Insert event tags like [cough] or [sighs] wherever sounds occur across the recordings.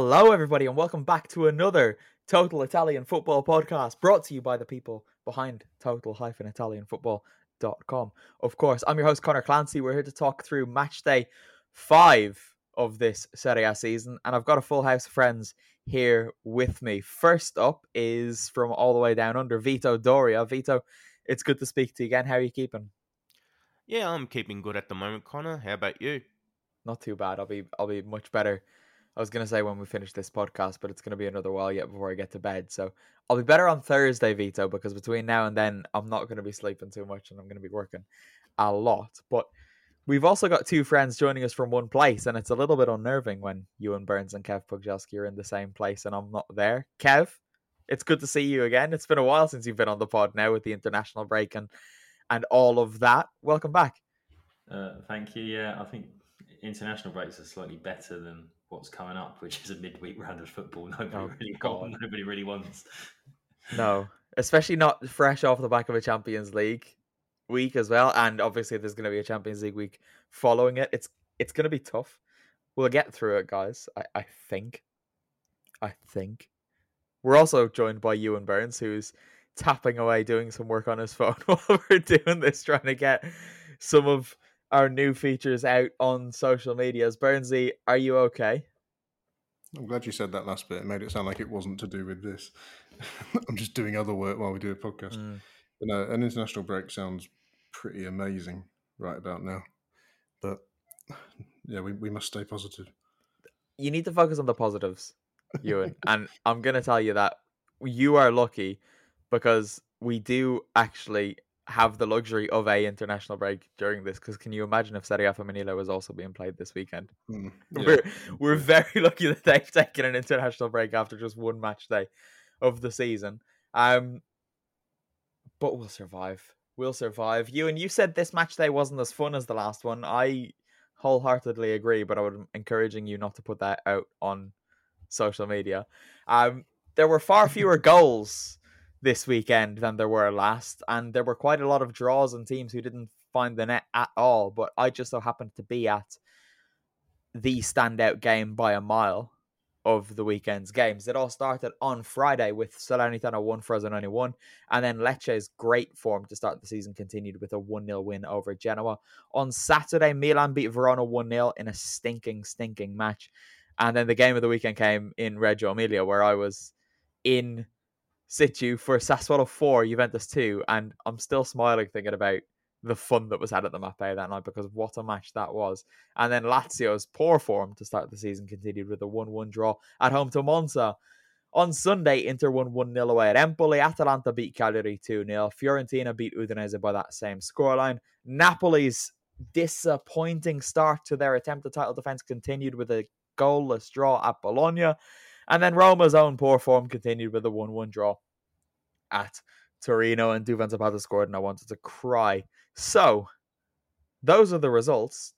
Hello, everybody, and welcome back to another Total Italian Football podcast brought to you by the people behind total-italianfootball.com. Of course, I'm your host, Conor Clancy. We're here to talk through match day five of this Serie A season, and I've got a full house of friends here with me. First up is from all the way down under, Vito Doria. Vito, it's good to speak to you again. How are you keeping? Yeah, I'm keeping good at the moment, Conor. How about you? Not too bad. I'll be I'll be much better I was going to say when we finish this podcast, but it's going to be another while yet before I get to bed. So I'll be better on Thursday, Vito, because between now and then, I'm not going to be sleeping too much and I'm going to be working a lot. But we've also got two friends joining us from one place, and it's a little bit unnerving when Euan Burns and Kev Pogorzelski are in the same place and I'm not there. Kev, it's good to see you again. It's been a while since you've been on the pod now with the international break and, and all of that. Welcome back. Uh, thank you. Yeah, I think international breaks are slightly better than what's coming up, which is a midweek round of football. [laughs] Nobody oh, really got, nobody really wants. No, especially not fresh off the back of a Champions League week as well, and obviously there's going to be a Champions League week following it. It's it's going to be tough. We'll get through it, guys. I, I think. I think. We're also joined by Euan Burns, who's tapping away doing some work on his [laughs] phone while we're doing this, trying to get some of our new features out on social medias. Burnsy, are you okay? I'm glad you said that last bit. It made it sound like it wasn't to do with this. [laughs] I'm just doing other work while we do a podcast. Mm. But no, an international break sounds pretty amazing right about now. But [sighs] yeah, we, we must stay positive. You need to focus on the positives, Euan. [laughs] and I'm going to tell you that you are lucky because we do actually have the luxury of a international break during this because can you imagine if Serie A Femminile was also being played this weekend? Mm, [laughs] yeah. We're we're very lucky that they've taken an international break after just one match day of the season. Um, but we'll survive. We'll survive. Euan you said this match day wasn't as fun as the last one. I wholeheartedly agree, but I would encouraging you not to put that out on social media. Um, there were far fewer [laughs] goals this weekend than there were last, and there were quite a lot of draws and teams who didn't find the net at all. But I just so happened to be at the standout game by a mile of the weekend's games. It all started on Friday with Salernitana 1 Frosinone 1, and then Lecce's great form to start the season continued with a 1 0 win over Genoa. On Saturday, Milan beat Verona 1 0 in a stinking, stinking match. And then the game of the weekend came in Reggio Emilia, where I was in situ for Sassuolo 4, Juventus 2, and I'm still smiling thinking about the fun that was had at the Mapei that night because what a match that was. And then Lazio's poor form to start the season continued with a 1 1 draw at home to Monza. On Sunday, Inter won 1 0 away at Empoli. Atalanta beat Cagliari 2 0. Fiorentina beat Udinese by that same scoreline. Napoli's disappointing start to their attempt at title defence continued with a goalless draw at Bologna. And then Roma's own poor form continued with a 1 1 draw at Torino, and Duvan Zapata scored, and I wanted to cry. So, those are the results.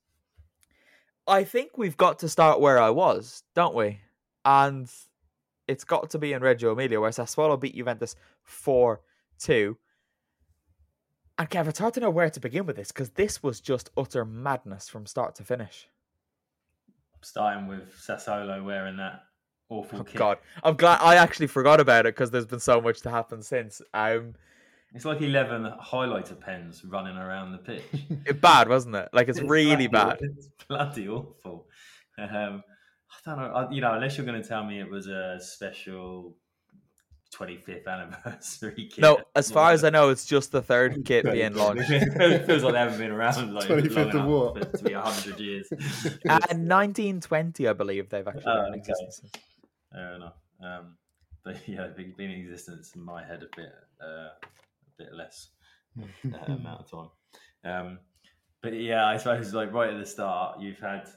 I think we've got to start where I was, don't we? And it's got to be in Reggio Emilia, where Sassuolo beat Juventus 4 2. And Kev, it's hard to know where to begin with this because this was just utter madness from start to finish. Starting with Sassuolo wearing that awful. Oh, kit. God, I'm glad I actually forgot about it because there's been so much to happen since. Um, it's like eleven highlighter pens running around the pitch. [laughs] it bad, wasn't it? Like it's, it's really bad. It's bloody awful. Um, I don't know. I, you know, unless you're going to tell me it was a special 25th anniversary [laughs] kit. No, as far as I know, it's just the third [laughs] kit being launched. it feels like they haven't been around like 25th of what? to be 100 years. And 1920, I believe they've actually oh, been okay. Fair enough. Um, but [laughs] yeah, been, been in existence in my head a bit, uh, a bit less uh, [laughs] amount of time. Um, but yeah, I suppose like right at the start, you've had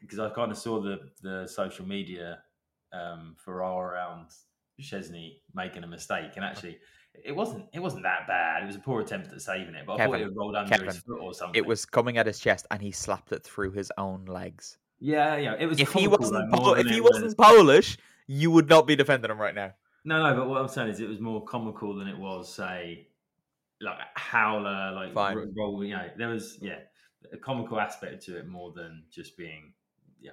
because I kind of saw the the social media um, around Szczęsny making a mistake, and actually. It wasn't. It wasn't that bad. It was a poor attempt at saving it, but Kevin, I thought it rolled under Kevin, his foot or something. It was coming at his chest, and he slapped it through his own legs. Yeah, yeah. It was. If he wasn't, though, if he wasn't was... Polish, you would not be defending him right now. No, no. But what I'm saying is, it was more comical than it was, say, like howler, like Fine. roll. You know, there was yeah a comical aspect to it more than just being yeah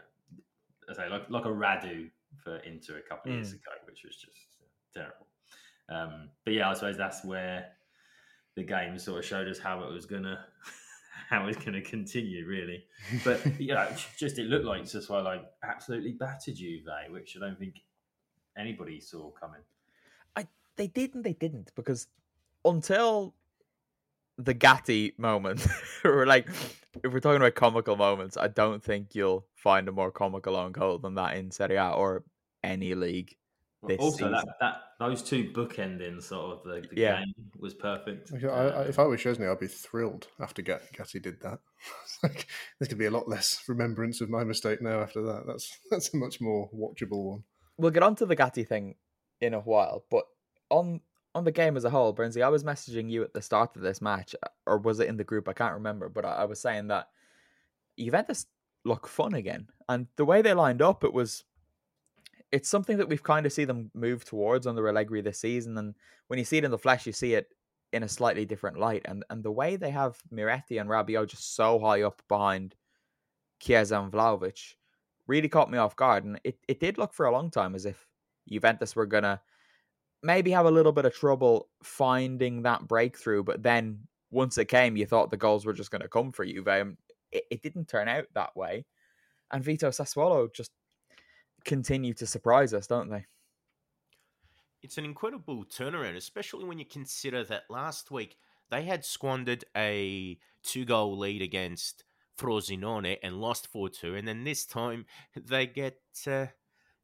I say like like a Radu for Inter a couple of years Mm. ago, which was just terrible. Um, but yeah, I suppose that's where the game sort of showed us how it was gonna how it's gonna continue, really. [laughs] But you know, just it looked like Sassuolo like absolutely battered Juve, which I don't think anybody saw coming. I they did and they didn't because until the Gatti moment, [laughs] we're like if we're talking about comical moments, I don't think you'll find a more comical own goal than that in Serie A or any league. This also, that, season. that those two bookending sort of the, the Yeah. game was perfect. I, I, if I were Szczęsny, I'd be thrilled after Gat- Gatti did that. [laughs] It's like, there's going to be a lot less remembrance of my mistake now after that. That's [laughs] that's a much more watchable one. We'll get onto the Gatti thing in a while, but on on the game as a whole, Burnsy, I was messaging you at the start of this match, uh, or was it in the group? I can't remember, but I, I was saying that Juventus look fun again, and the way they lined up, it was it's something that we've kind of see them move towards under Allegri this season, and when you see it in the flesh, you see it in a slightly different light, and and the way they have Miretti and Rabiot just so high up behind Chiesa and Vlahovic really caught me off guard, and it, it did look for a long time as if Juventus were gonna maybe have a little bit of trouble finding that breakthrough, but then once it came, you thought the goals were just going to come for Juve. and It, it didn't turn out that way, and Vito Sassuolo just continue to surprise us, don't they? It's an incredible turnaround, especially when you consider that last week they had squandered a two goal lead against Frosinone and lost 4 2. And then this time [laughs] they get uh,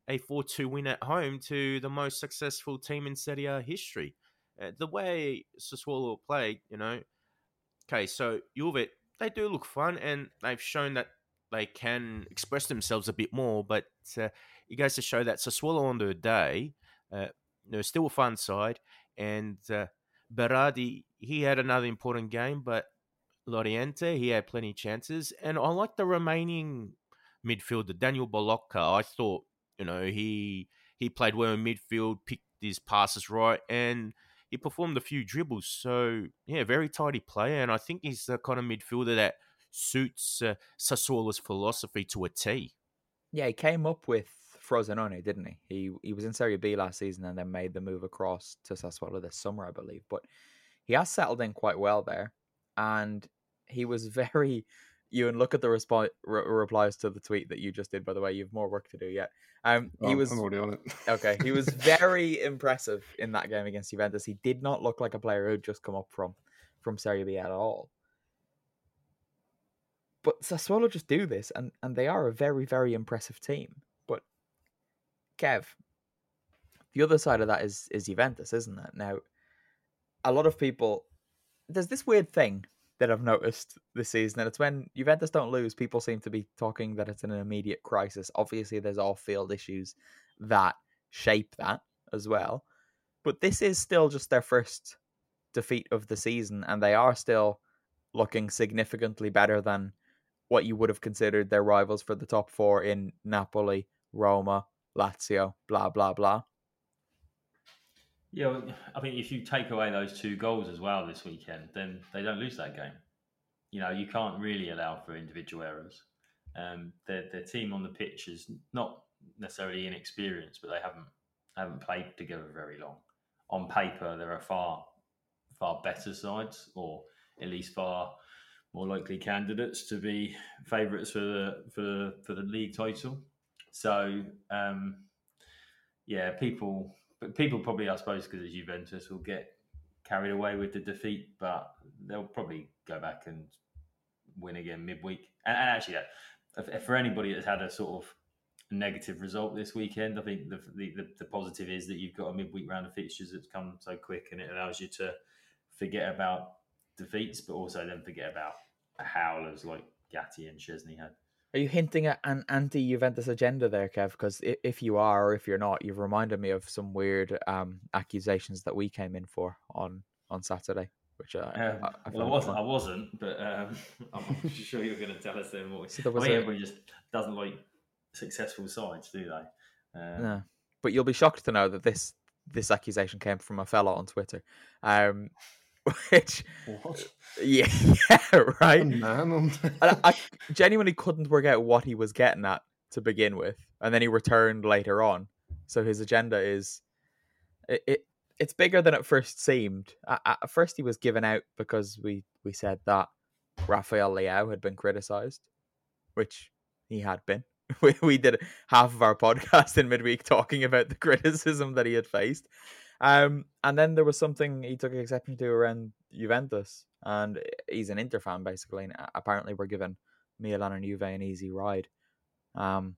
a 4 2 win at home to the most successful team in Serie A history. Uh, the way Sassuolo played, you know, okay, so Juve, they do look fun and they've shown that they can express themselves a bit more, but uh, it goes to show that Sassuolo on the day, uh, know, still a fun side. And uh, Berardi, he had another important game, but Laurienté, he had plenty of chances. And I like the remaining midfielder, Daniel Boloca. I thought, you know, he he played well in midfield, picked his passes right, and he performed a few dribbles. So, yeah, very tidy player. And I think he's the kind of midfielder that suits uh, Sassuolo's philosophy to a T. Yeah, he came up with Frosinone, didn't he? He he was in Serie B last season and then made the move across to Sassuolo this summer, I believe. But he has settled in quite well there, and he was [laughs] very. Euan look at the response re- replies to the tweet that you just did. By the way, you have more work to do yet. Um, he Oh, was I'm already on it. okay. He was [laughs] very impressive in that game against Juventus. He did not look like a player who'd just come up from from Serie B at all. But Sassuolo just do this, and, and they are a very, very impressive team. But Kev, the other side of that is is Juventus, isn't it? Now, a lot of people there's this weird thing that I've noticed this season, and it's when Juventus don't lose, people seem to be talking that it's an immediate crisis. Obviously, there's off field issues that shape that as well. But this is still just their first defeat of the season, and they are still looking significantly better than what you would have considered their rivals for the top four in Napoli, Roma, Lazio, blah blah blah. Yeah, well, I mean, if you take away those two goals as well this weekend, then they don't lose that game. You know, you can't really allow for individual errors. Um, their their team on the pitch is not necessarily inexperienced, but they haven't haven't played together very long. On paper, there are far far better sides, or at least far more likely candidates to be favourites for the for for the league title. So, um, yeah, people but people probably, I suppose, because it's Juventus, will get carried away with the defeat, but they'll probably go back and win again midweek. And, and actually, that, for anybody that's had a sort of negative result this weekend, I think the, the, the positive is that you've got a midweek round of fixtures that's come so quick and it allows you to forget about defeats, but also then forget about howlers like Gatti and Szczęsny had. Are you hinting at an anti-Juventus agenda there, Kev? Because if you are, or if you're not, you've reminded me of some weird um, accusations that we came in for on on Saturday, which uh, Um, I, I well, I wasn't. I wasn't, but um, [laughs] I'm [laughs] sure you're going to tell us then what. So there I was think a- everybody just doesn't like successful sides, do they? Uh, No. But you'll be shocked to know that this this accusation came from a fella on Twitter, um, [laughs] which What? yeah, yeah A right. man on. I, I [laughs] genuinely couldn't work out what he was getting at to begin with, and then he returned later on. So his agenda is it, it it's bigger than it first seemed. At, at first, he was given out because we we said that Rafael Leao had been criticized, which he had been. [laughs] We, we did half of our podcast in midweek talking about the criticism that he had faced. Um, and then there was something he took exception to around Juventus, and he's an Inter fan basically. And apparently, we're giving Milan and Juve an easy ride. Um,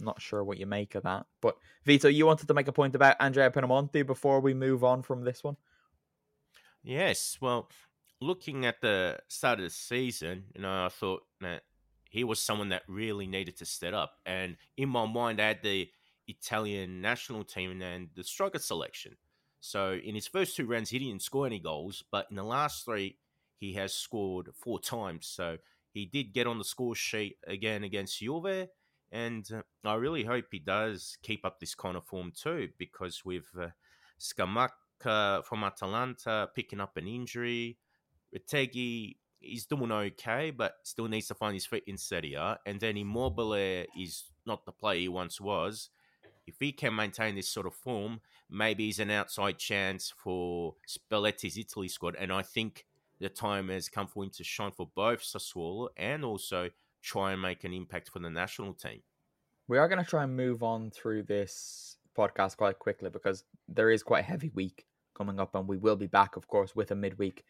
not sure what you make of that. But Vito, you wanted to make a point about Andrea Pinamonti before we move on from this one. Yes, well, looking at the start of the season, you know, I thought that he was someone that really needed to step up. And in my mind, I had the Italian national team and the striker selection. So in his first two rounds, he didn't score any goals, but in the last three, he has scored four times. So he did get on the score sheet again against Juve. And uh, I really hope he does keep up this kind of form too, because with uh, Scamacca from Atalanta picking up an injury, Retegui he's doing okay, but still needs to find his feet in Serie A. And then Immobile is not the player he once was. If he can maintain this sort of form, maybe he's an outside chance for Spalletti's Italy squad. And I think the time has come for him to shine for both Sassuolo and also try and make an impact for the national team. We are going to try and move on through this podcast quite quickly because there is quite a heavy week coming up, and we will be back, of course, with a midweek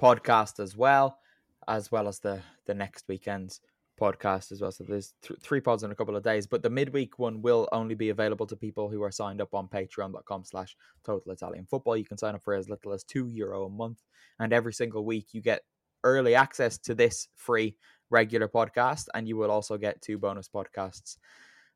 podcast as well, as well as the the next weekend's podcast as well. So there's th- three pods in a couple of days, but the midweek one will only be available to people who are signed up on patreon.com slash total Italian football. You can sign up for as little as two euro a month. And every single week you get early access to this free regular podcast. And you will also get two bonus podcasts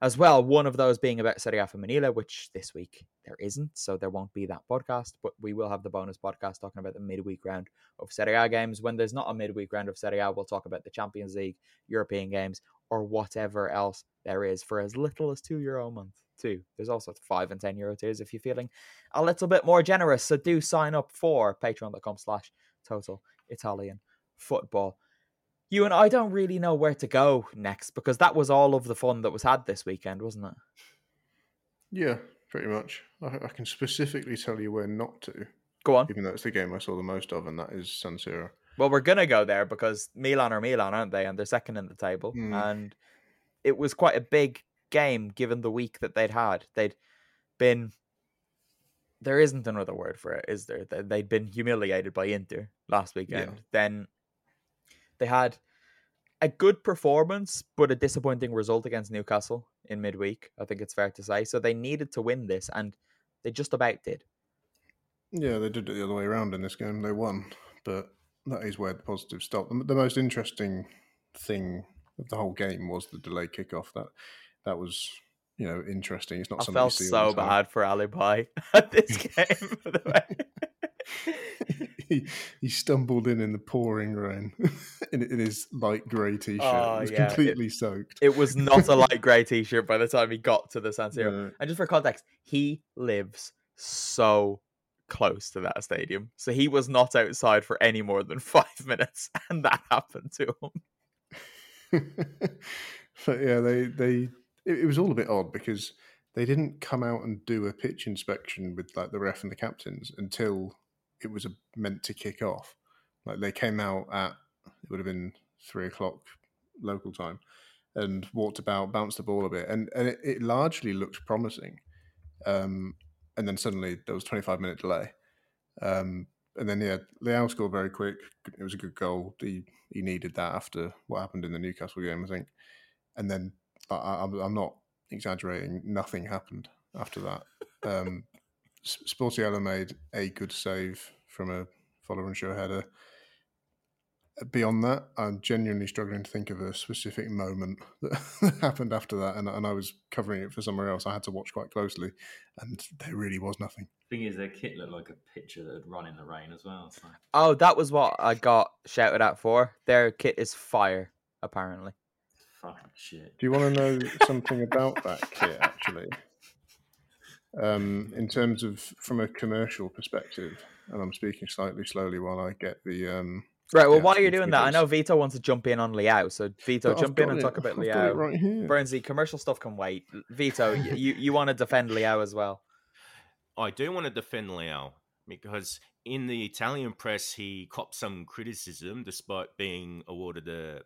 as well. One of those being about Serie A Femminile, which this week there isn't, so there won't be that podcast. But we will have the bonus podcast talking about the midweek round of Serie A games. When there's not a midweek round of Serie A, we'll talk about the Champions League, European games, or whatever else there is for as little as two euro a month. Too. There's also five and ten euro tiers if you're feeling a little bit more generous. So do sign up for patreon.com slash total Italian football you and I don't really know where to go next because that was all of the fun that was had this weekend, wasn't it? Yeah, pretty much. I, I can specifically tell you where not to. Go on. Even though it's the game I saw the most of, and that is San Siro. Well, we're gonna go there because Milan are Milan, aren't they? And they're second in the table, mm. and it was quite a big game given the week that they'd had. They'd been there isn't another word for it, is there? They'd been humiliated by Inter last weekend. Yeah. Then they had a good performance, but a disappointing result against Newcastle in midweek. I think it's fair to say. So they needed to win this, and they just about did. Yeah, they did it the other way around in this game. They won, but that is where the positive stopped. The most interesting thing of the whole game was the delayed kickoff. That that was you know interesting. It's not. I felt so bad for Alibi [laughs] at this [laughs] game. [laughs] For the way he, he stumbled in in the pouring rain [laughs] in, in his light grey t-shirt. Oh, it was yeah. completely it, soaked. It was not a light grey [laughs] t-shirt by the time he got to the San Siro. And just for context, he lives so close to that stadium, so he was not outside for any more than [laughs] five minutes, and that happened to him. but yeah, they they it, it was all a bit odd because they didn't come out and do a pitch inspection with like the ref and the captains until it was meant to kick off. Like they came out at it would have been three o'clock local time, and walked about, bounced the ball a bit, and and it, it largely looked promising. Um, and then suddenly there was twenty five minute delay. Um, and then yeah, Leao scored very quick. It was a good goal. He he needed that after what happened in the Newcastle game, I think. And then I, I'm I'm not exaggerating. Nothing happened after that. Um, Sportiello made a good save from a Folorunsho header. Uh, beyond that, I'm genuinely struggling to think of a specific moment [laughs] that happened after that, and, and I was covering it for somewhere else. I had to watch quite closely, and there really was nothing. Thing is, their kit looked like a picture that had run in the rain as well. So. Oh, that was what I got shouted at for. Their kit is fire, apparently. Fucking shit. Do you want to know [laughs] something about that kit, actually? Um, in terms of from a commercial perspective, and I'm speaking slightly slowly while I get the um, Right. Well, Yeah, while you're doing that, I know Vito wants to jump in on Leao. So Vito, But jump in and it- talk about I've Leao. right here. Burnsy, commercial stuff can wait. Vito, you you want to defend Leao as well? I do want to defend Leao because in the Italian press he copped some criticism despite being awarded the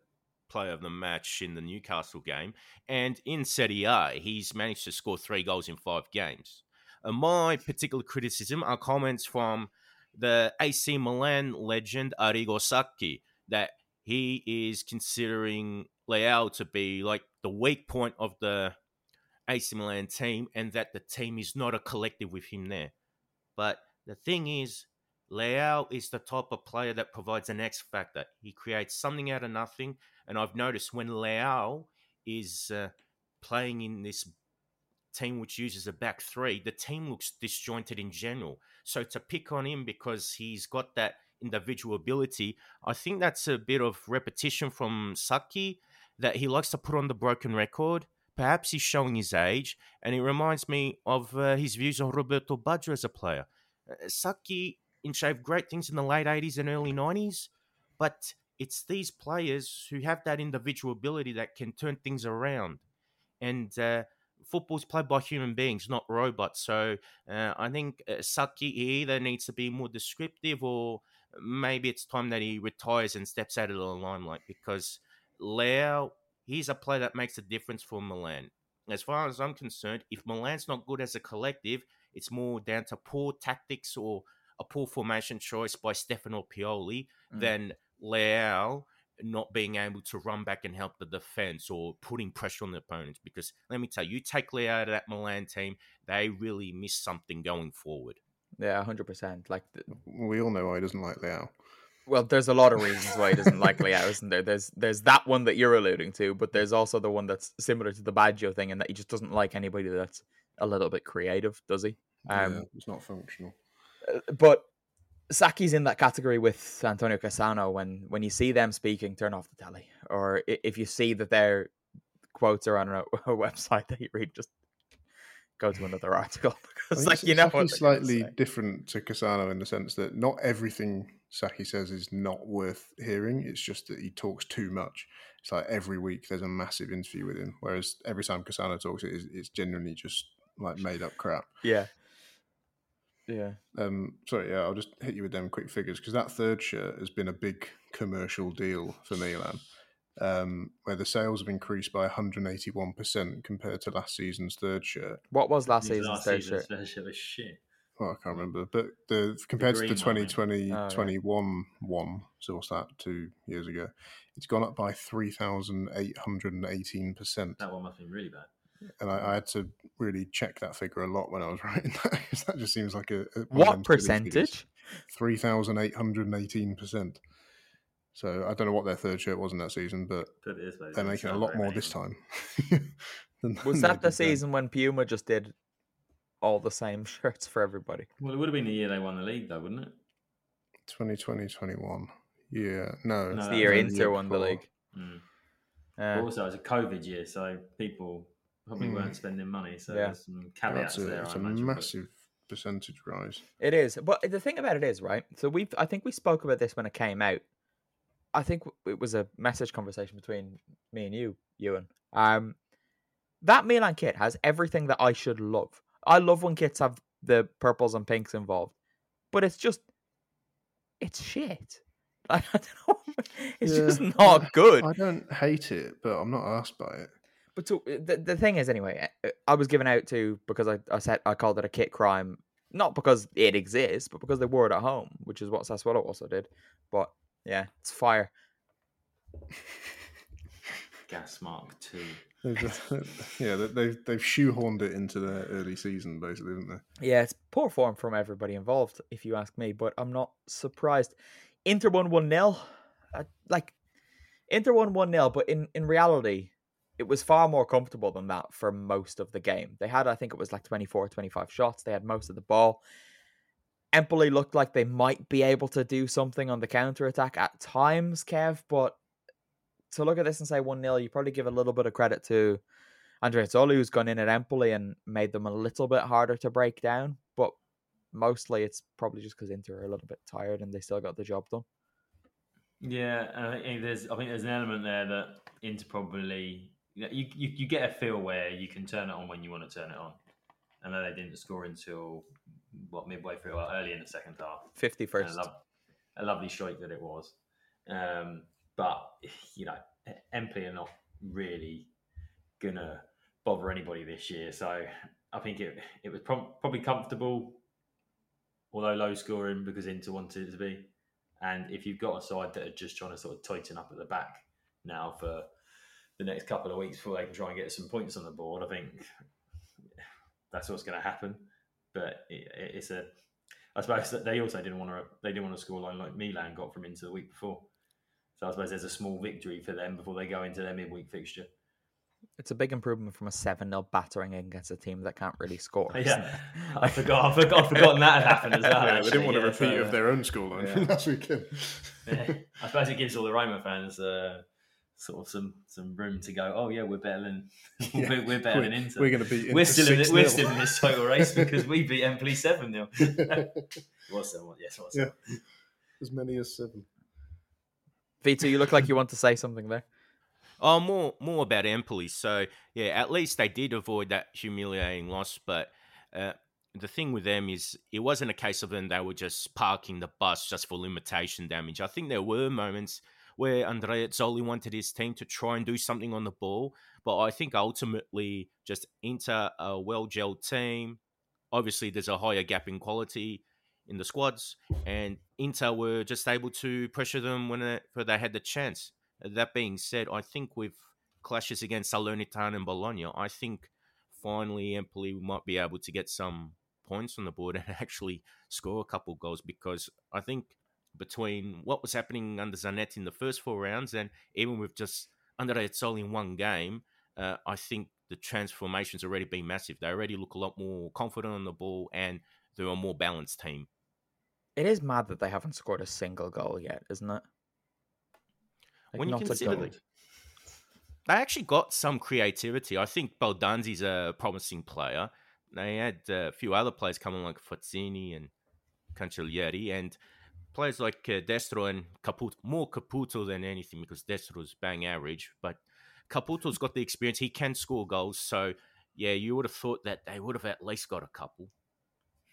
player of the match in the Newcastle game. And in Serie A, he's managed to score three goals in five games. And my particular criticism are comments from the AC Milan legend Arrigo Sacchi that he is considering Leao to be like the weak point of the AC Milan team and that the team is not a collective with him there. But the thing is, Leao is the type of player that provides an X factor. He creates something out of nothing. And I've noticed when Leao is uh, playing in this team which uses a back three, the team looks disjointed in general. So to pick on him because he's got that individual ability, I think that's a bit of repetition from Sacchi that he likes to put on the broken record. Perhaps he's showing his age, and it reminds me of uh, his views on Roberto Baggio as a player. Uh, Sacchi achieved great things in the late 80s and early 90s, but it's these players who have that individual ability that can turn things around. And uh, football's played by human beings, not robots. So uh, I think uh, Sacchi either needs to be more descriptive or maybe it's time that he retires and steps out of the limelight because Leao, he's a player that makes a difference for Milan. As far as I'm concerned, if Milan's not good as a collective, it's more down to poor tactics or a poor formation choice by Stefano Pioli Mm. than Leao not being able to run back and help the defense or putting pressure on the opponents. Because let me tell you, you take Leao out of that Milan team, they really miss something going forward. Yeah, hundred percent. Like, th- We all know why he doesn't like Leao. well, there's a lot of reasons why he doesn't like [laughs] Leao, isn't there? There's there's that one that you're alluding to, but there's also the one that's similar to the Baggio thing, and that he just doesn't like anybody that's a little bit creative, does he? Um, yeah, it's not functional. But Sacchi's in that category with Antonio Cassano. When when you see them speaking, turn off the telly, or if you see that their quotes are on a, [laughs] a website that you read, just go to another [laughs] article because like you know Sacchi's slightly different to Cassano in the sense that not everything Sacchi says is not worth hearing. It's just that he talks too much. It's like every week there's a massive interview with him, whereas every time Cassano talks, it is, it's genuinely just like made up crap. Yeah, yeah. Um, sorry, yeah, I'll just hit you with them quick figures because that third shirt has been a big commercial deal for Milan, um, where the sales have increased by 181% compared to last season's third shirt. What was last season's last third season's shirt? first shirt was shit. Oh, I can't remember, but the compared to the green one, mate. 2020 Oh, yeah. one, so what's that? Two years ago, it's gone up by 3,818%. That one must have been really bad. And I, I had to really check that figure a lot when I was [laughs] writing that because that just seems like a, a What them silly figures. percentage? 3,818%. So I don't know what their third shirt was in that season, but Put it this way. it they're making a lot more many this time. [laughs] than- Was than that the did then. season when Puma just did all the same [laughs] shirts for everybody? Well, it would have been the year they won the league, though, wouldn't it? 2020 21. Yeah, no. No, It's that the year Inter won the league. Mm. Uh, also, it was a COVID year, so people probably Mm. weren't spending money. So Yeah. there's some caveats That's a, there. it's I a imagine, but- massive percentage rise. It is, but the thing about it is, right? So we, have I think we spoke about this when it came out. I think it was a message conversation between me and you, Euan. Um, that Milan kit has everything that I should love. I love when kits have the purples and pinks involved, but it's just, it's shit. [laughs] Like, I don't know, [laughs] it's Yeah, just not good. I don't hate it, but I'm not asked by it. But so, eh, the the thing is, anyway, uh, I was given out to because I, I said I called it a kit crime, not because it exists, but because they wore it at home, which is what Sassuolo also did. But yeah, it's fire. [laughs] Gas Mark Two. Just, [laughs] yeah, they- they've they've shoehorned it into their early season, basically, haven't they? Yeah, it's poor form from everybody involved, if you ask me. But I'm not surprised. Inter won one 0 uh, Like Inter won one 0 but in in reality, it was far more comfortable than that for most of the game. They had, I think, it was like 24, 25 shots. They had most of the ball. Empoli looked like they might be able to do something on the counter attack at times, Kev. But to look at this and say one 0 you probably give a little bit of credit to Andreazzoli, who's gone in at Empoli and made them a little bit harder to break down. But mostly it's probably just because Inter are a little bit tired and they still got the job done. Yeah, I think there's I think there's an element there that Inter probably you, you you get a feel where you can turn it on when you want to turn it on. And know they didn't score until what midway through, well, early in the second half. Fifty first. A, lo- a lovely strike that it was. Um, but you know, Empoli are not really gonna bother anybody this year. So I think it it was pro- probably comfortable, although low scoring because Inter wanted it to be. And if you've got a side that are just trying to sort of tighten up at the back now for the next couple of weeks before they can try and get some points on the board, I think that's what's going to happen. But it, it's a, I suppose that they also didn't want to, they didn't want to score line like Milan got from Inter the week before. So I suppose there's a small victory for them before they go into their midweek fixture. It's a big improvement from a 7 0 battering against a team that can't really score. [laughs] Yeah, I forgot. I forgot. I've forgotten that had happened as well. [laughs] Yeah, actually. they didn't want yeah, a repeat so, of their own scoreline yeah. [laughs] last weekend. yeah. I suppose it gives all the Roma fans uh, sort of some some room to go. Oh yeah, we're better than [laughs] Yeah. we're, we're better We're- than Inter. We're going to beat. We're still in this, we're still in this title race [laughs] because we beat Empoli seven 0 Was there one? Yes, was Yeah. there? as many as seven. Vito, you look like you want to say something there. Oh, more more about Empoli. So yeah, at least they did avoid that humiliating loss. But uh, the thing with them is, it wasn't a case of them they were just parking the bus just for limitation damage. I think there were moments where Andreazzoli wanted his team to try and do something on the ball, but I think ultimately just Inter a well gelled team. Obviously, there's a higher gap in quality in the squads, and Inter were just able to pressure them when they, they had the chance. That being said, I think with clashes against Salernitana and Bologna, I think finally Empoli might be able to get some points on the board [laughs] and actually score a couple goals because I think between what was happening under Zanetti in the first four rounds and even with just Andreazzoli in one game, uh, I think the transformation's already been massive. They already look a lot more confident on the ball and they're a more balanced team. It is mad that they haven't scored a single goal yet, isn't it? Like, when you consider that they actually got some creativity. I think Baldanzi's a promising player. They had a few other players coming like Fazzini and Cancellieri and players like uh, Destro and Caputo, more Caputo than anything because Destro's bang average, but Caputo's got the experience. He can score goals. So, yeah, you would have thought that they would have at least got a couple.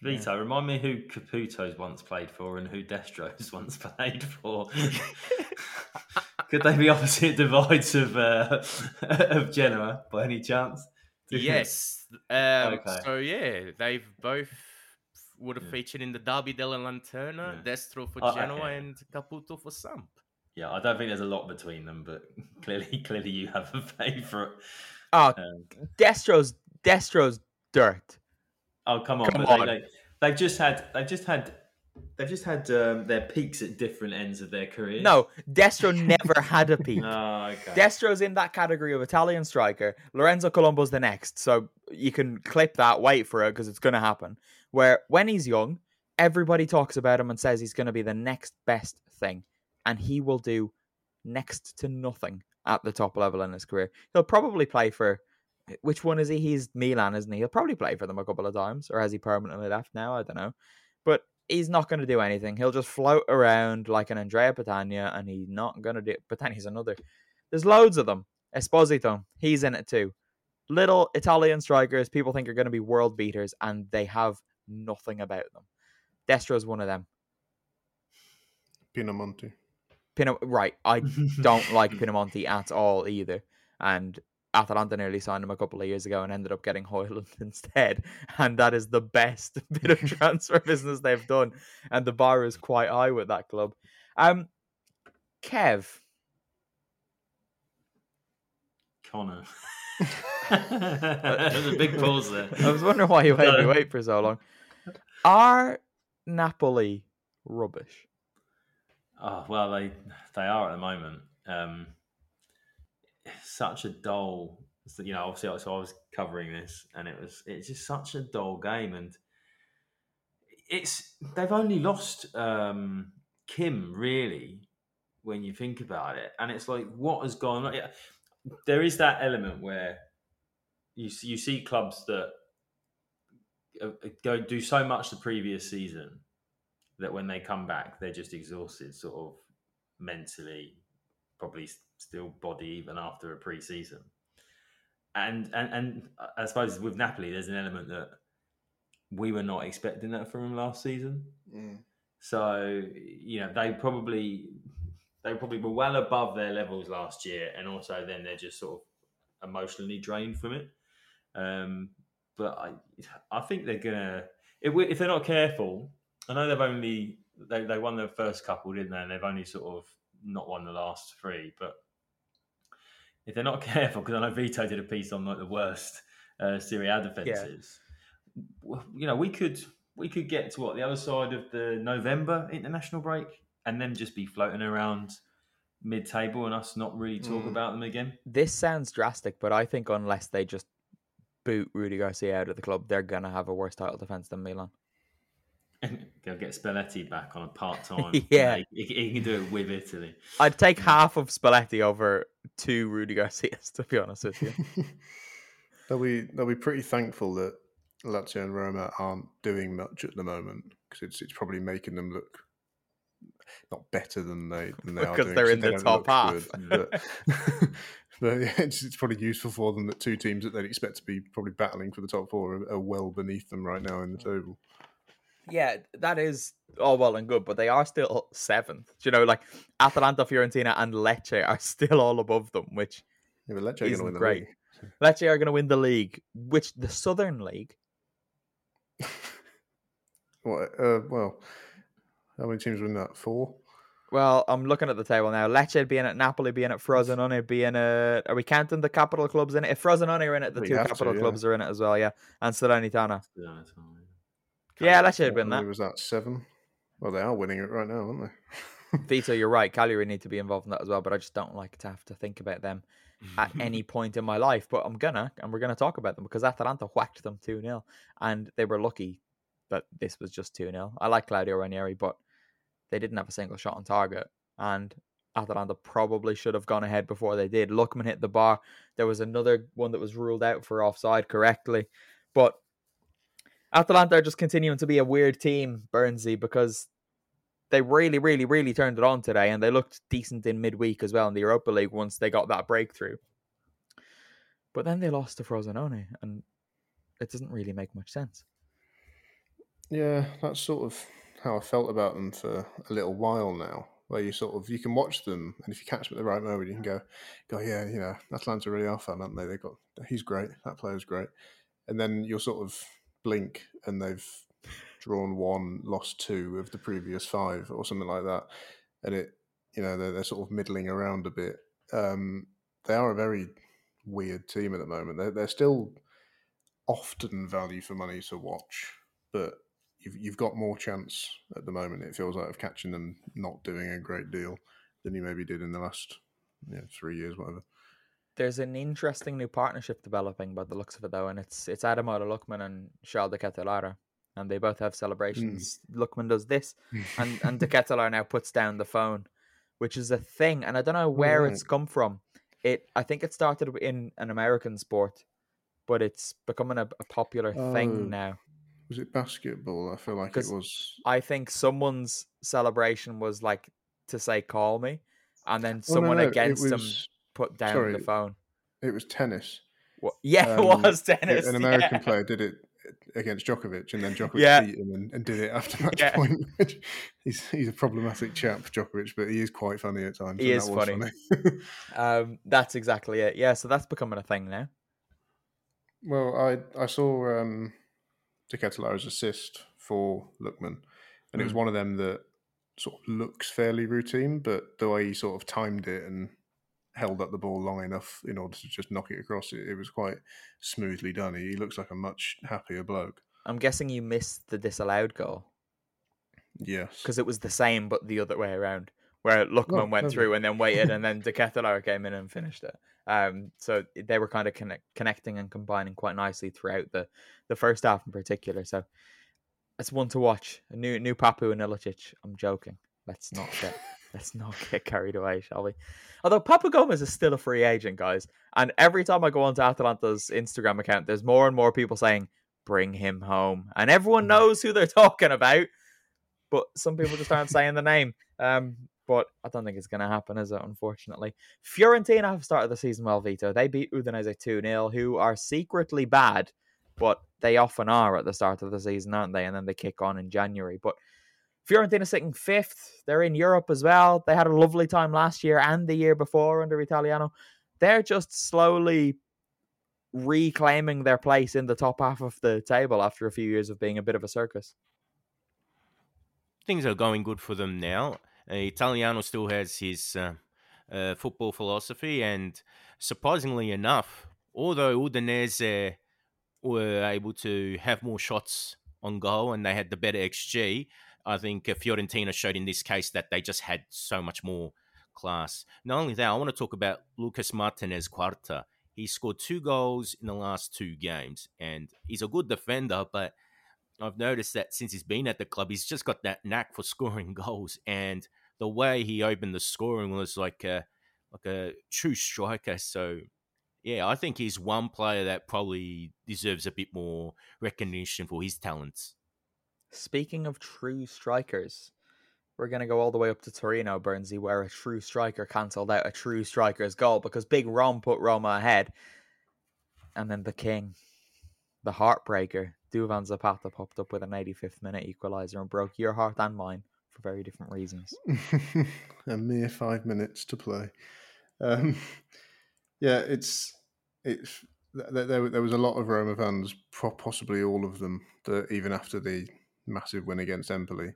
Vito, remind me who Caputo's once played for and who Destro's [laughs] once played for. [laughs] Could they be opposite divides of uh, [laughs] of Genoa by any chance? Yes. Um, Okay. So yeah, they've both would have Yeah. featured in the Derby della Lanterna, Yeah. Destro for Oh, Genoa okay. and Caputo for Samp. Yeah, I don't think there's a lot between them, but [laughs] clearly, clearly you have a favourite. Oh, Um, Destro's Destro's dirt. oh, come on! Come but on. They, they, they've just had, they've just had, they've just had um, their peaks at different ends of their career. No, Destro never had a peak. Oh, [laughs] okay. Destro's in that category of Italian striker. Lorenzo Colombo's the next, so you can clip that, wait for it because it's going to happen. Where when he's young, everybody talks about him and says he's going to be the next best thing, and he will do next to nothing at the top level in his career. He'll probably play for which one is he? He's Milan, isn't he? He'll probably play for them a couple of times, or has he permanently left now? I don't know, but he's not going to do anything. He'll just float around like an Andrea Petagna, and he's not going to do. Petagna's another. There's loads of them. Esposito, he's in it too. Little Italian strikers people think are going to be world beaters, and they have nothing about them. Destro's one of them. Pinamonti. Pino, right? I [laughs] don't like Pinamonti at all either, and Atalanta nearly signed him a couple of years ago and ended up getting Højlund [laughs] instead, and that is the best [laughs] bit of transfer business they've done, and the bar is quite high with that club. Um, Kev, Conor. There's a big pause there. I was wondering why you made me wait for so long. Are Napoli rubbish? Oh well, they they are at the moment. Um, such a dull. You know, obviously, so I was covering this, and it was it's just such a dull game, and it's they've only lost um, Kim really when you think about it, and it's like what has gone. on? There is that element where you you see clubs that go do so much the previous season that when they come back, they're just exhausted, sort of mentally, probably still body even after a pre-season. And and and I suppose with Napoli, there's an element that we were not expecting that from him last season. Mm. So you know they probably they probably were well above their levels last year, and also then they're just sort of emotionally drained from it. Um, but I I think they're gonna if, if they're not careful. I know they've only they, they won the first couple, didn't they? And they've only sort of not won the last three. But if they're not [laughs] careful, because I know Vito did a piece on like the worst uh, Serie A defenses. Yeah. You know, we could we could get to what the other side of the November international break, and then just be floating around mid-table and us not really talk mm. about them again. This sounds drastic, but I think unless they just boot Rudi Garcia out of the club, they're gonna have a worse title defense than Milan. [laughs] They'll get Spalletti back on a part time. [laughs] yeah, he, he, can do it with Italy. I'd take half of Spalletti over two Rudi Garcias, [laughs] to be honest with you. they'll be they'll be pretty thankful that Lazio and Roma aren't doing much at the moment because it's it's probably making them look not better than they than they because are because they're in the top half. Good, but, but [laughs] it's, it's, probably useful for them that two teams that they'd expect to be probably battling for the top four are, are well beneath them right now in the table. Yeah, that is all well and good, but they are still seventh. You know, like Atalanta, Fiorentina, and Lecce are still all above them, which yeah, Lecce are going to win the great. league. Lecce are going to win the league, which the Southern League. [laughs] what? Uh, well, how many teams win that? Four. Well, I'm looking at the table now. Lecce being at Napoli, being at Frosinone, being at. Are we counting the capital clubs in it? If Frosinone are in it, the two capital to, yeah. clubs are in it as well, yeah. And Salernitana. Yeah, yeah, Lecce had been that. Was that seven? Well, they are winning it right now, aren't they? [laughs] Vito, you're right. Cagliari need to be involved in that as well, but I just don't like to have to think about them at any [laughs] point in my life. But I'm gonna, and we're gonna talk about them because Atalanta whacked them 2 0, and they were lucky that this was just 2 0. I like Claudio Ranieri, but they didn't have a single shot on target. And Atalanta probably should have gone ahead before they did. Lookman hit the bar. There was another one that was ruled out for offside correctly. But Atalanta are just continuing to be a weird team, Burnsy, because they really, really, really turned it on today and they looked decent in midweek as well in the Europa League once they got that breakthrough. But then they lost to Frosinone and it doesn't really make much sense. Yeah, that's sort of how I felt about them for a little while now. Where you sort of you can watch them, and if you catch them at the right moment, you can go, go, yeah, you know, Atalanta really are fun, aren't they? They got he's great, that player's great, and then you'll sort of blink, and they've drawn one, lost two of the previous five, or something like that, and it, you know, they're, they're sort of middling around a bit. Um, they are a very weird team at the moment. They're, they're still often value for money to watch, but you've you've got more chance at the moment. It feels like of catching them not doing a great deal than you maybe did in the last you know, three years, whatever. There's an interesting new partnership developing by the looks of it, though, and it's it's Ademola Lookman and Charles de Ketelaere, and they both have celebrations. Mm. Lookman does this, [laughs] and and de Ketelaere now puts down the phone, which is a thing, and I don't know where right. it's come from. It I think it started in an American sport, but it's becoming a, a popular oh. thing now was it basketball? I feel like it was. I think someone's celebration was like to say "call me," and then someone oh, no, no. against was... them put down Sorry, the phone. It was tennis. What? Yeah, [laughs] um, it was tennis. An American yeah. player did it against Djokovic, and then Djokovic yeah. beat him and, and, did it after [laughs] match yeah. point. he's he's a problematic chap, Djokovic, but he is quite funny at times. He is funny. funny. [laughs] um, that's exactly it. Yeah, so that's becoming a thing now. Well, I I saw um, de Ketelaere's assist for Lookman, and mm. it was hmm. one of them that sort of looks fairly routine, but the way he sort of timed it and held up the ball long enough in order to just knock it across, it, it was quite smoothly done. He, looks like a much happier bloke. I'm guessing you missed the disallowed goal. Yes, because it was the same but the other way around, where Lookman went through and then waited, and then [laughs] De Ketelaere came in and finished it. Um, so they were kind of connect, connecting and combining quite nicely throughout the, the first half in particular. So it's one to watch. A new new Papu and Ilicic. I'm joking. Let's not get [laughs] let's not get carried away, shall we? Although Papu Gomez is still a free agent, guys, and every time I go onto Atalanta's Instagram account, there's more and more people saying bring him home, and everyone mm. knows who they're [laughs] talking about, but some people just aren't saying the name. Um, but I don't think it's going to happen, is it? Unfortunately, Fiorentina have started the season well. Vito they beat Udinese two 0 who are secretly bad, but they often are at the start of the season, aren't they? And then they kick on in January. But Fiorentina sitting fifth. They're in Europe as well. They had a lovely time last year and the year before under Italiano. They're just slowly reclaiming their place in the top half of the table after a few years of being a bit of a circus. Things are going good for them now. Uh, Italiano still has his uh, uh, football philosophy, and surprisingly enough, although Udinese were able to have more shots on goal and they had the better XG, I think uh, Fiorentina showed in this case that they just had so much more class. Not only that, I want to talk about Lucas Martinez Quarta. He scored two goals in the last two games, and he's a good defender, but I've noticed that since he's been at the club, he's just got that knack for [laughs] scoring goals. And the way he opened the scoring was like a like a true striker. So yeah, I think he's one player that probably deserves a bit more recognition for his talents. Speaking of true strikers, we're going to go all the way up to Torino, Burnsy, where a true striker cancelled out a true striker's goal because Big Rom put Roma ahead. And then the king, the heartbreaker, Duvan Zapata popped up with an 85th minute equaliser and broke your heart and mine for very different reasons. [laughs] a mere five minutes to play. Um, [laughs] yeah, it's it's there, there, there was a lot of Roma fans, possibly all of them, that even after the massive win against Empoli,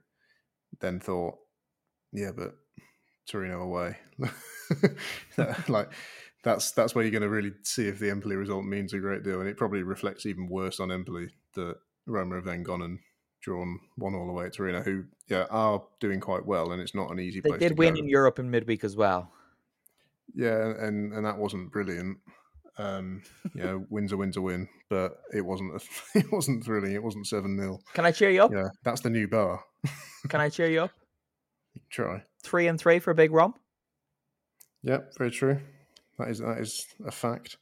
then thought, yeah, but Torino away, [laughs] like that's that's where you're going to really see if the Empoli result means a great deal, and it probably reflects even worse on Empoli that Roma have then gone and drawn one all away at Torino, who yeah are doing quite well, and it's not an easy. They did win go. in Europe in midweek as well. Yeah, and and that wasn't brilliant. Um, you know, [laughs] win's a win's a win, but it wasn't. A, [laughs] it wasn't thrilling. It wasn't seven 0 Can I cheer you up? Yeah, that's the new bar. [laughs] Can I cheer you up? Try three and three for a Big Rom. Yep, very true. That is that is a fact.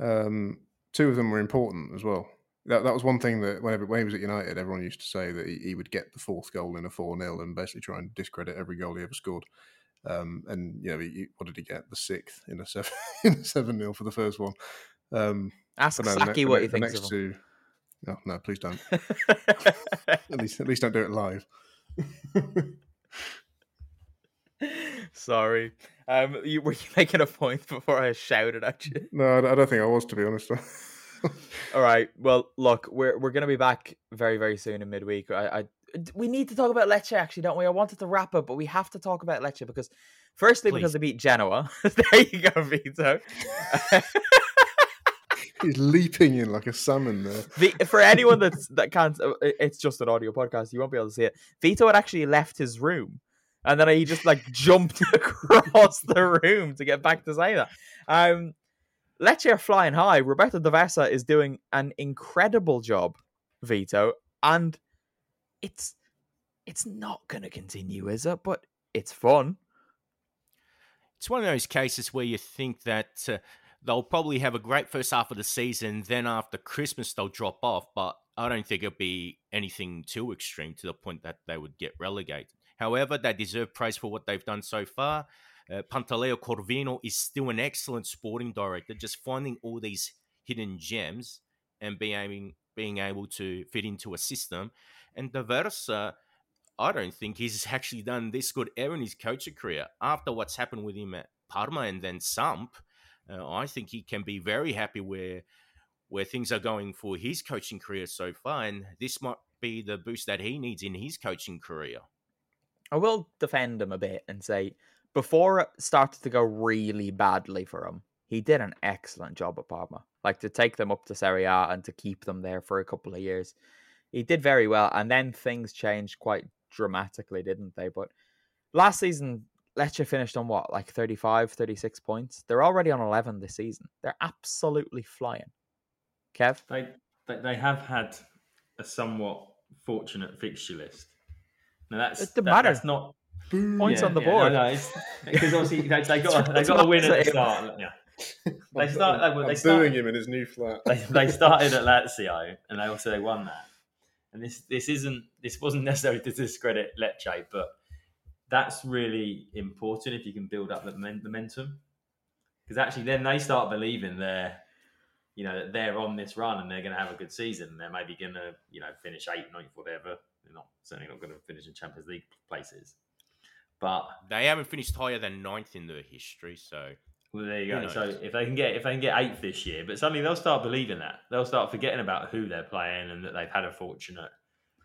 Um, two of them were important as well. That, that was one thing that whenever when he was at United, everyone used to say that he, he would get the fourth goal in a four 0 and basically try and discredit every goal he ever scored. Um, and you know, he, what did he get? The sixth in a seven [laughs] in a seven 0 for the first one. Um, Ask no, Sacchi the, what he the thinks next of two. No, no, please don't. [laughs] at least, at least don't do it live. [laughs] Sorry. Um, you, were you making a point before I shouted at you? No, I don't think I was, to be honest. [laughs] All right. Well, look, we're we're gonna be back very very soon in midweek. I, I we need to talk about Lecce, actually, don't we? I wanted to wrap up, but we have to talk about Lecce because, firstly, Please. because they beat Genoa. [laughs] there you go, Vito. [laughs] He's leaping in like a salmon there. The, for anyone that's that can't, uh, it's just an audio podcast. You won't be able to see it. Vito had actually left his room, and then he just like jumped [laughs] across the room to get back to say that. Um, Lecce are flying high. Roberto D'Aversa is doing an incredible job, Vito, and it's it's not going to continue, is it? But it's fun. It's one of those cases where you think that uh, they'll probably have a great first half of the season, then after Christmas they'll drop off. But I don't think it'll be anything too extreme to the point that they would get relegated. However, they deserve praise for what they've done so far. Uh, Pantaleo Corvino is still an excellent sporting director, just finding all these hidden gems and being being able to fit into a system. And D'Aversa, I don't think he's [laughs] actually done this good ever in his coaching career. After what's happened with him at Parma and then Samp, uh, I think he can be very happy where where things are going for his coaching career so far, and this might be the boost that he needs in his coaching career. I will defend him a bit and say before it started to go really badly for him, he did an excellent job at Parma. Like to take them up to Serie A and to keep them there for a couple of years he did very well, and then things changed quite dramatically, didn't they? But last season, Lecce finished on what, like 35, 36 points? They're already on 11 this season. They're absolutely flying. Kev? They, they, they have had a somewhat fortunate fixture list. Now that's, it that, matter. that's not points yeah, on the yeah, board. No, no, because obviously they, they got a, they got a win at the start. Yeah. They start. I'm, they started, him in his new flat. They, they [laughs] started at Lazio, and they also they won that and this this isn't this wasn't necessarily to discredit Lecce, but that's really important if you can build up the momentum. Because actually, then they start believing they're, you know, that they're on this run and they're going to have a good season. And they're maybe going to, you know, finish eighth, ninth, whatever. They're not certainly not going to finish in Champions League places. But they haven't finished higher than ninth in their history, so well, there you go. So if they can get if they can get eighth this year, but suddenly they'll start believing that they'll start forgetting about who they're playing and that they've had a fortunate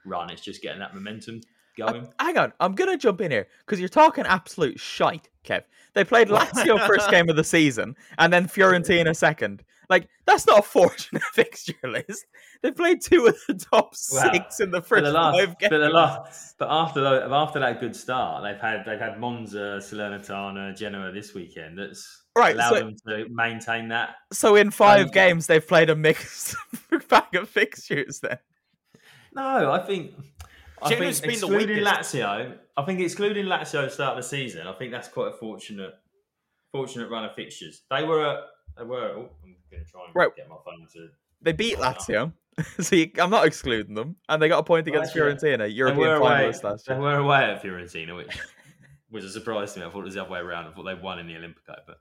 run. It's just getting that momentum going. Uh, hang on, I'm gonna jump in here because you're talking absolute shite, Kev. They played Lazio first game of the season and then Fiorentina second. Like that's not a fortunate [laughs] fixture list. They played two of the top six in the first the last, five games. But, the last, but after the, after that good start, they've had they've had Monza, Salernitana, Genoa this weekend. That's right, allowed so, them to maintain that. So in five games, they've played a mixed [laughs] bag of fixtures. Then no, I think I think excluding Lazio, I think excluding Lazio at the start of the season, I think that's quite a fortunate, fortunate run of fixtures. They were, they were. Oh, I'm going to try and right. get my phone to. They beat Lazio, [laughs] so you, I'm not excluding them, and they got a point against well, Fiorentina, European finalists last year. They were away at Fiorentina, [laughs] which was a surprise to me. I thought it was the other way around. I thought they won in the Olimpico, but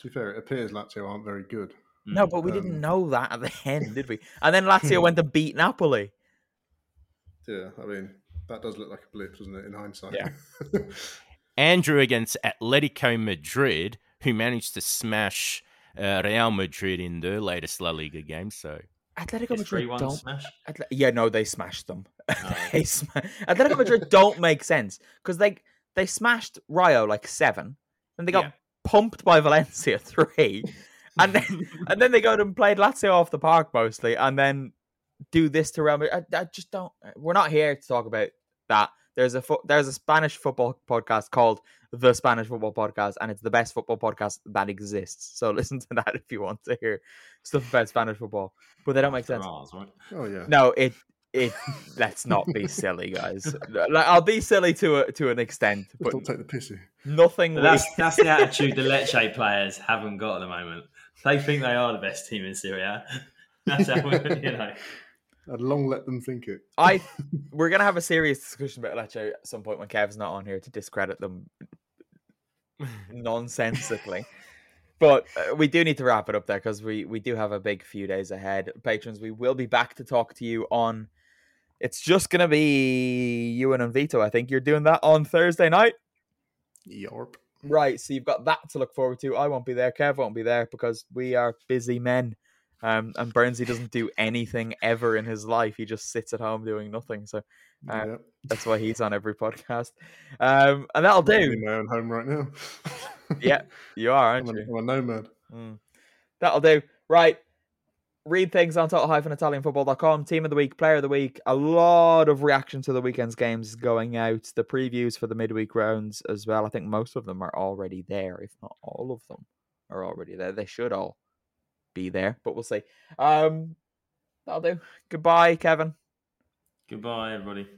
to be fair, it appears Lazio aren't very good. No, but we um, didn't know that at the [laughs] end, did we? And then Lazio went to beat Napoli. Yeah, I mean that does look like a blip, doesn't it? In hindsight. Yeah. [laughs] Andrew against Atletico Madrid, who managed to smash uh, Real Madrid in the latest La Liga game. So Atletico Madrid don't. Smash? Atle- yeah, no, they smashed them. [laughs] Oh. they sm- Atletico Madrid don't make sense because they they smashed Rayo like seven, and they got yeah. pumped by Valencia [laughs] three, and then and then they go and played Lazio off the park mostly, and then do this to Real Madrid. I, I, just don't. Uh, we're not here to talk about that. There's a fo- there's a Spanish football podcast called the Spanish Football Podcast, and it's the best football podcast that exists. So [laughs] listen to that if you want to hear stuff about Spanish football. But they don't make sense. Ours, right? Oh yeah. No, it it. let's not be silly, guys. Like, I'll be silly to a, to an extent, but don't take the pissy. Nothing. That's that's the [laughs] attitude the Lecce players haven't got at the moment. They think they are the best team in Serie A. [laughs] That's how we, you know. I'd long let them think it. I [laughs] we're gonna have a serious discussion about Lecce at some point when Kev's not on here to discredit them nonsensically. but uh, we do need to wrap it up there because we we do have a big few days ahead. Patrons, we will be back to talk to you on. It's just gonna be you and Vito. I think you're doing that on Thursday night. Yarp. Right, so you've got that to look forward to. I won't be there. Kev won't be there because we are busy men. Um, and Burnsy doesn't do anything ever in his life. He just sits at home doing nothing. So uh, yep. that's why he's on every podcast. Um, and that'll do. I'm in my own home right now. yeah, you are, aren't I'm a, you? I'm a nomad. Mm. That'll do. Right. Read things on total-italianfootball.com. Team of the week, player of the week. A lot of reaction to the weekend's games going out. The previews for the midweek rounds as well. I think most of them are already there, if not all of them are already there. They should all be there, but we'll see. Um, that'll do. Goodbye, Kevin. Goodbye, everybody.